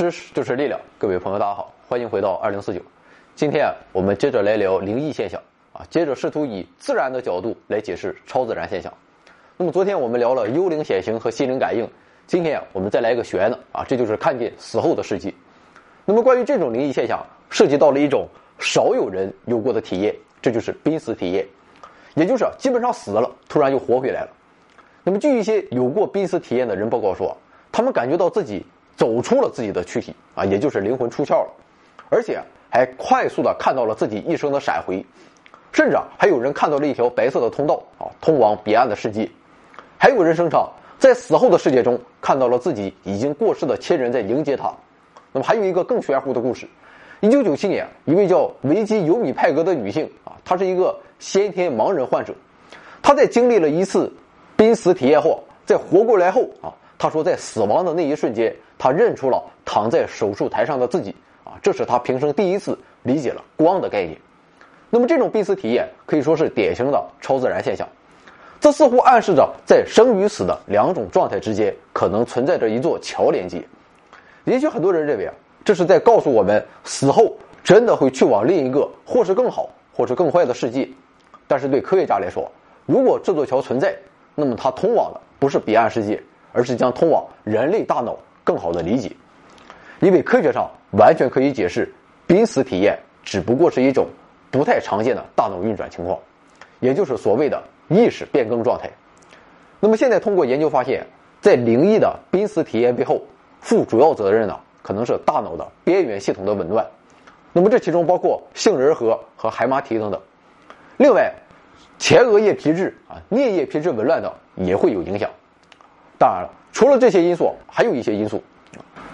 知识就是力量，各位朋友，大家好，欢迎回到二零四九。今天啊，我们接着来聊灵异现象啊，接着试图以自然的角度来解释超自然现象。那么昨天我们聊了幽灵显形和心灵感应，今天，我们再来一个悬的啊，这就是看见死后的世界。那么关于这种灵异现象，涉及到了一种少有人有过的体验，这就是濒死体验，也就是基本上死了，突然又活回来了。那么据一些有过濒死体验的人报告说，他们感觉到自己。走出了自己的躯体啊，也就是灵魂出窍了，而且还快速的看到了自己一生的闪回，甚至啊还有人看到了一条白色的通道啊，通往彼岸的世界。还有人声称在死后的世界中看到了自己已经过世的亲人在迎接他。那么还有一个更玄乎的故事：一九九七年，一位叫维基尤米派格的女性啊，她是一个先天盲人患者，她在经历了一次濒死体验后，在活过来后啊。他说，在死亡的那一瞬间，他认出了躺在手术台上的自己啊，这是他平生第一次理解了光的概念。那么，这种濒死体验可以说是典型的超自然现象。这似乎暗示着，在生与死的两种状态之间，可能存在着一座桥连接。也许很多人认为啊，这是在告诉我们，死后真的会去往另一个或是更好，或是更坏的世界。但是对科学家来说，如果这座桥存在，那么它通往的不是彼岸世界。而是将通往人类大脑更好的理解，因为科学上完全可以解释，濒死体验只不过是一种不太常见的大脑运转情况，也就是所谓的意识变更状态。那么现在通过研究发现，在灵异的濒死体验背后，负主要责任的可能是大脑的边缘系统的紊乱。那么这其中包括杏仁核和海马体等等。另外，前额叶皮质啊、颞叶皮质紊乱等也会有影响。当然了，除了这些因素，还有一些因素，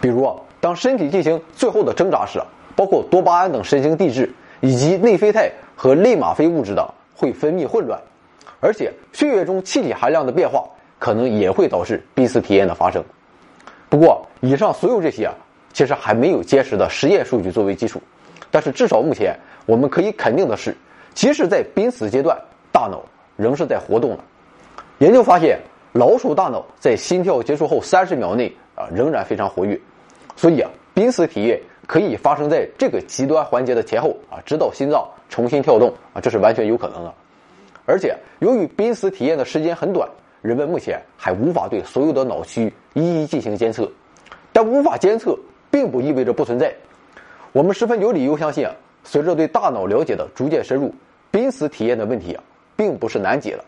比如啊，当身体进行最后的挣扎时，包括多巴胺等神经递质以及内啡肽和类吗啡物质等会分泌混乱，而且血液中气体含量的变化可能也会导致濒死体验的发生。不过，以上所有这些啊，其实还没有坚实的实验数据作为基础，但是至少目前我们可以肯定的是，即使在濒死阶段，大脑仍是在活动的。研究发现。老鼠大脑在心跳结束后三十秒内啊仍然非常活跃，所以啊濒死体验可以发生在这个极端环节的前后啊，直到心脏重新跳动啊，这是完全有可能的。而且由于濒死体验的时间很短，人们目前还无法对所有的脑区一一进行监测。但无法监测并不意味着不存在。我们十分有理由相信啊，随着对大脑了解的逐渐深入，濒死体验的问题啊并不是难解的。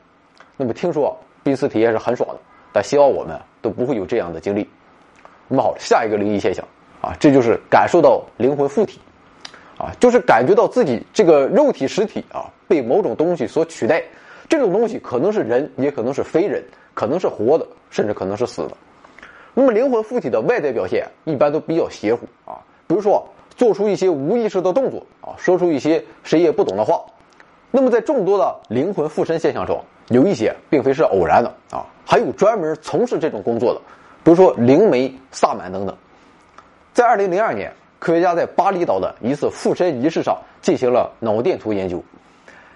那么听说。啊濒死体验是很爽的，但希望我们都不会有这样的经历。那么好，下一个灵异现象啊，这就是感受到灵魂附体，啊，就是感觉到自己这个肉体实体啊被某种东西所取代。这种东西可能是人，也可能是非人，可能是活的，甚至可能是死的。那么灵魂附体的外在表现一般都比较邪乎啊，比如说做出一些无意识的动作啊，说出一些谁也不懂的话。那么在众多的灵魂附身现象中，有一些并非是偶然的啊，还有专门从事这种工作的，比如说灵媒、萨满等等。在二零零二年，科学家在巴厘岛的一次附身仪式上进行了脑电图研究，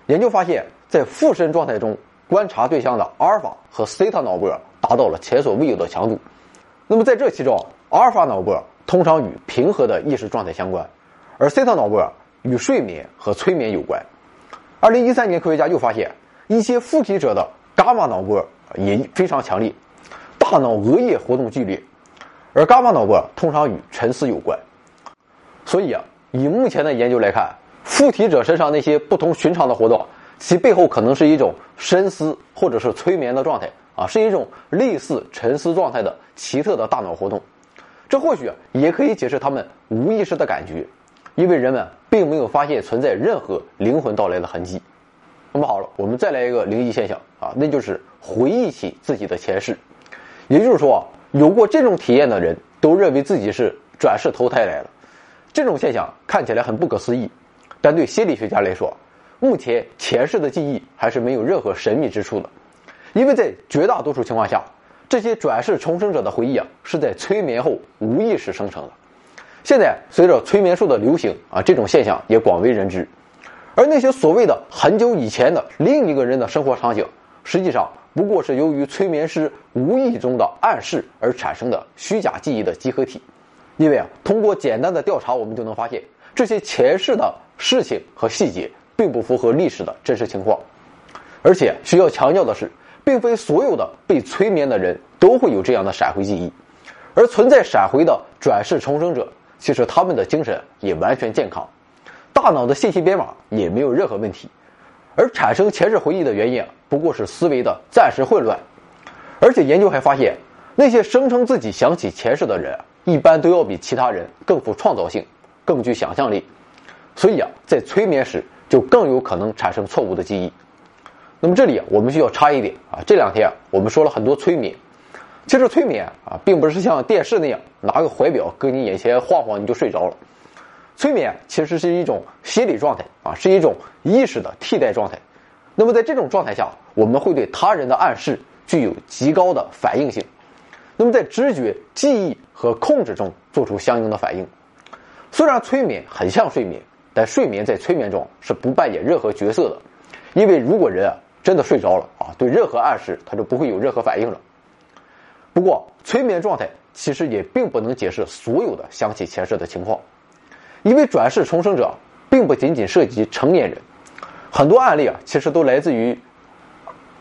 研究发现，在附身状态中，观察对象的阿尔法和西塔脑波达到了前所未有的强度。那么在这其中，阿尔法脑波通常与平和的意识状态相关，而西塔脑波与睡眠和催眠有关。二零一三年，科学家又发现。一些附体者的伽马脑波也非常强烈，大脑额叶活动剧烈，而伽马脑波通常与沉思有关。所以啊，以目前的研究来看，附体者身上那些不同寻常的活动，其背后可能是一种深思或者是催眠的状态啊，是一种类似沉思状态的奇特的大脑活动。这或许也可以解释他们无意识的感觉，因为人们并没有发现存在任何灵魂到来的痕迹。那么好了，我们再来一个灵异现象啊，那就是回忆起自己的前世。也就是说，有过这种体验的人都认为自己是转世投胎来了。这种现象看起来很不可思议，但对心理学家来说，目前前世的记忆还是没有任何神秘之处的，因为在绝大多数情况下，这些转世重生者的回忆啊是在催眠后无意识生成的。现在随着催眠术的流行啊，这种现象也广为人知。而那些所谓的很久以前的另一个人的生活场景，实际上不过是由于催眠师无意中的暗示而产生的虚假记忆的集合体。因为啊，通过简单的调查，我们就能发现这些前世的事情和细节并不符合历史的真实情况。而且需要强调的是，并非所有的被催眠的人都会有这样的闪回记忆，而存在闪回的转世重生者，其实他们的精神也完全健康，大脑的信息编码也没有任何问题，而产生前世回忆的原因不过是思维的暂时混乱。而且研究还发现，那些声称自己想起前世的人，一般都要比其他人更富创造性，更具想象力，所以啊，在催眠时就更有可能产生错误的记忆。那么这里啊，我们需要插一点啊，这两天啊，我们说了很多催眠，其实催眠啊，并不是像电视那样拿个怀表搁你眼前晃晃你就睡着了，催眠其实是一种心理状态啊，是一种意识的替代状态。那么在这种状态下，我们会对他人的暗示具有极高的反应性，那么在知觉、记忆和控制中做出相应的反应。虽然催眠很像睡眠，但睡眠在催眠中是不扮演任何角色的，因为如果人啊。真的睡着了啊！对任何暗示，他就不会有任何反应了。不过，催眠状态其实也并不能解释所有的想起前世的情况，因为转世重生者并不仅仅涉及成年人，很多案例啊，其实都来自于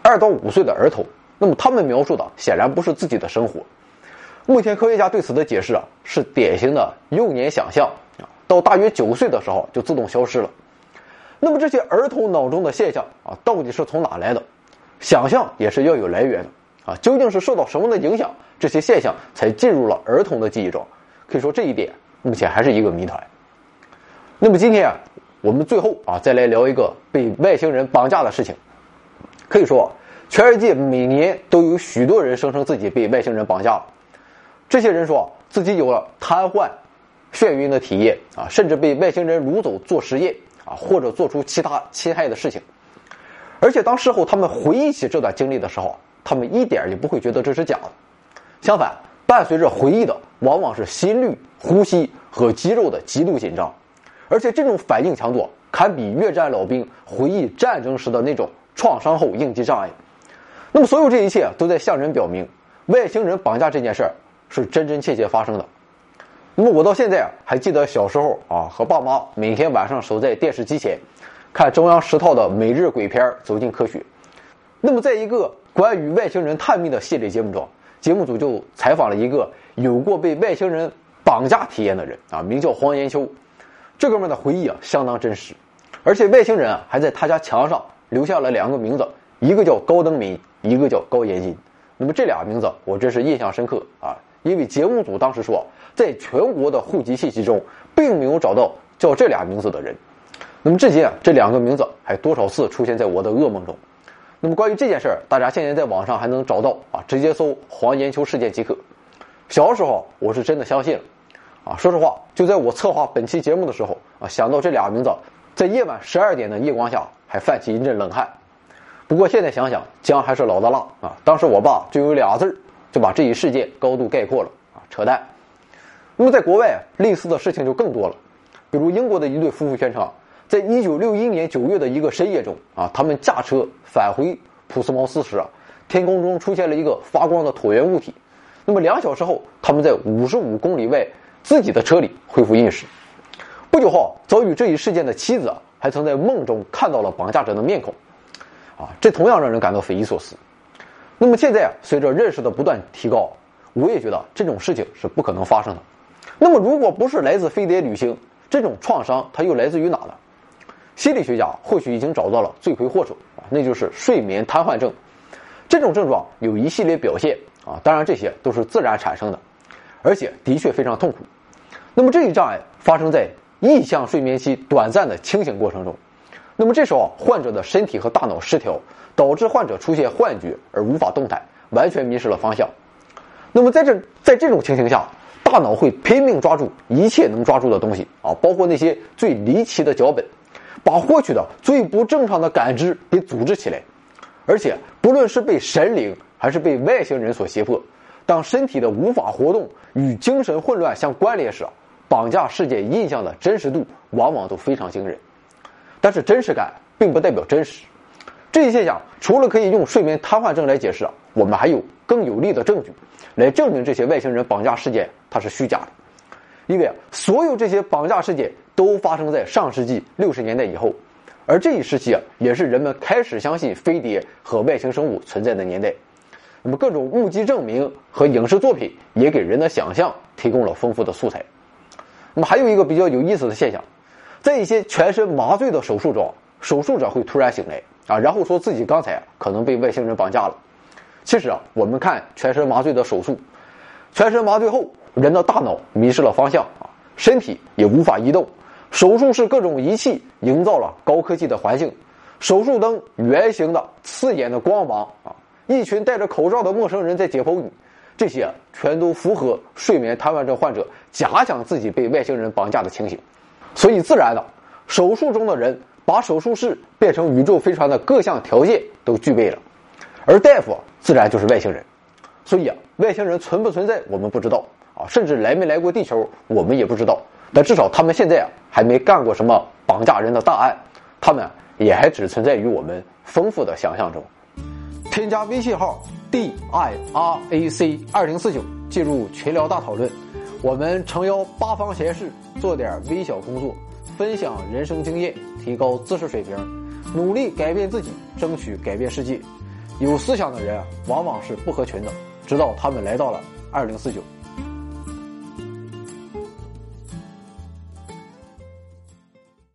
二到五岁的儿童。那么，他们描述的显然不是自己的生活。目前，科学家对此的解释啊，是典型的幼年想象啊，到大约九岁的时候就自动消失了。那么这些儿童脑中的现象啊，到底是从哪来的？想象也是要有来源的啊。究竟是受到什么的影响，这些现象才进入了儿童的记忆中？可以说这一点目前还是一个谜团。那么今天啊，我们最后啊再来聊一个被外星人绑架的事情。可以说，全世界每年都有许多人声称自己被外星人绑架了。这些人说自己有了瘫痪、眩晕的体验啊，甚至被外星人掳走做实验。啊，或者做出其他侵害的事情，而且当事后他们回忆起这段经历的时候，他们一点也不会觉得这是假的。相反，伴随着回忆的往往是心率、呼吸和肌肉的极度紧张，而且这种反应强度堪比越战老兵回忆战争时的那种创伤后应激障碍。那么，所有这一切都在向人表明，外星人绑架这件事儿是真真切切发生的。那么我到现在啊，还记得小时候啊，和爸妈每天晚上守在电视机前，看中央十套的每日鬼片《走进科学》。那么在一个关于外星人探秘的系列节目中，节目组就采访了一个有过被外星人绑架体验的人啊，名叫黄延秋。这哥们的回忆啊，相当真实，而且外星人啊还在他家墙上留下了两个名字，一个叫高登民，一个叫高延金。那么这俩名字我真是印象深刻啊，因为节目组当时说。在全国的户籍信息中，并没有找到叫这俩名字的人。那么至今啊，这两个名字还多少次出现在我的噩梦中。那么关于这件事儿，大家现在在网上还能找到啊，直接搜“黄延秋事件”即可。小时候我是真的相信了，啊，说实话，就在我策划本期节目的时候啊，想到这俩名字，在夜晚十二点的夜光下，还泛起一阵冷汗。不过现在想想，姜还是老的辣啊！当时我爸就有俩字儿，就把这一事件高度概括了啊，扯淡。那么，在国外，类似的事情就更多了。比如，英国的一对夫妇宣称，在一九六一年九月的一个深夜中，啊，他们驾车返回普斯茅斯时，啊，天空中出现了一个发光的椭圆物体。那么，两小时后，他们在五十五公里外自己的车里恢复意识。不久后，遭遇这一事件的妻子还曾在梦中看到了绑架者的面孔。啊，这同样让人感到匪夷所思。那么，现在，随着认识的不断提高，我也觉得这种事情是不可能发生的。那么，如果不是来自飞碟旅行，这种创伤它又来自于哪呢？心理学家或许已经找到了罪魁祸首啊，那就是睡眠瘫痪症。这种症状有一系列表现啊，当然这些都是自然产生的，而且的确非常痛苦。那么这一障碍发生在意向睡眠期短暂的清醒过程中，那么这时候患者的身体和大脑失调，导致患者出现幻觉而无法动弹，完全迷失了方向。那么在这在这种情形下。大脑会拼命抓住一切能抓住的东西啊，包括那些最离奇的脚本，把获取的最不正常的感知给组织起来。而且，不论是被神灵还是被外星人所胁迫，当身体的无法活动与精神混乱相关联时，绑架事件印象的真实度往往都非常惊人。但是，真实感并不代表真实。这一现象除了可以用睡眠瘫痪症来解释，我们还有更有力的证据。来证明这些外星人绑架事件它是虚假的，因为啊，所有这些绑架事件都发生在上世纪六十年代以后，而这一时期啊，也是人们开始相信飞碟和外星生物存在的年代。那么，各种目击证明和影视作品也给人的想象提供了丰富的素材。那么，还有一个比较有意思的现象，在一些全身麻醉的手术中，手术者会突然醒来啊，然后说自己刚才可能被外星人绑架了。其实啊，我们看全身麻醉的手术，全身麻醉后，人的大脑迷失了方向啊，身体也无法移动。手术室各种仪器营造了高科技的环境，手术灯圆形的、刺眼的光芒啊，一群戴着口罩的陌生人在解剖你，这些全都符合睡眠瘫痪症患者假想自己被外星人绑架的情形。所以，自然的，手术中的人把手术室变成宇宙飞船的各项条件都具备了，而大夫。自然就是外星人，所以啊，外星人存不存在我们不知道啊，甚至来没来过地球我们也不知道。但至少他们现在啊还没干过什么绑架人的大案，他们也还只存在于我们丰富的想象中。添加微信号 d i r a c 二零四九，进入群聊大讨论。我们诚邀八方贤士做点微小工作，分享人生经验，提高知识水平，努力改变自己，争取改变世界。有思想的人往往是不合群的，直到他们来到了二零四九。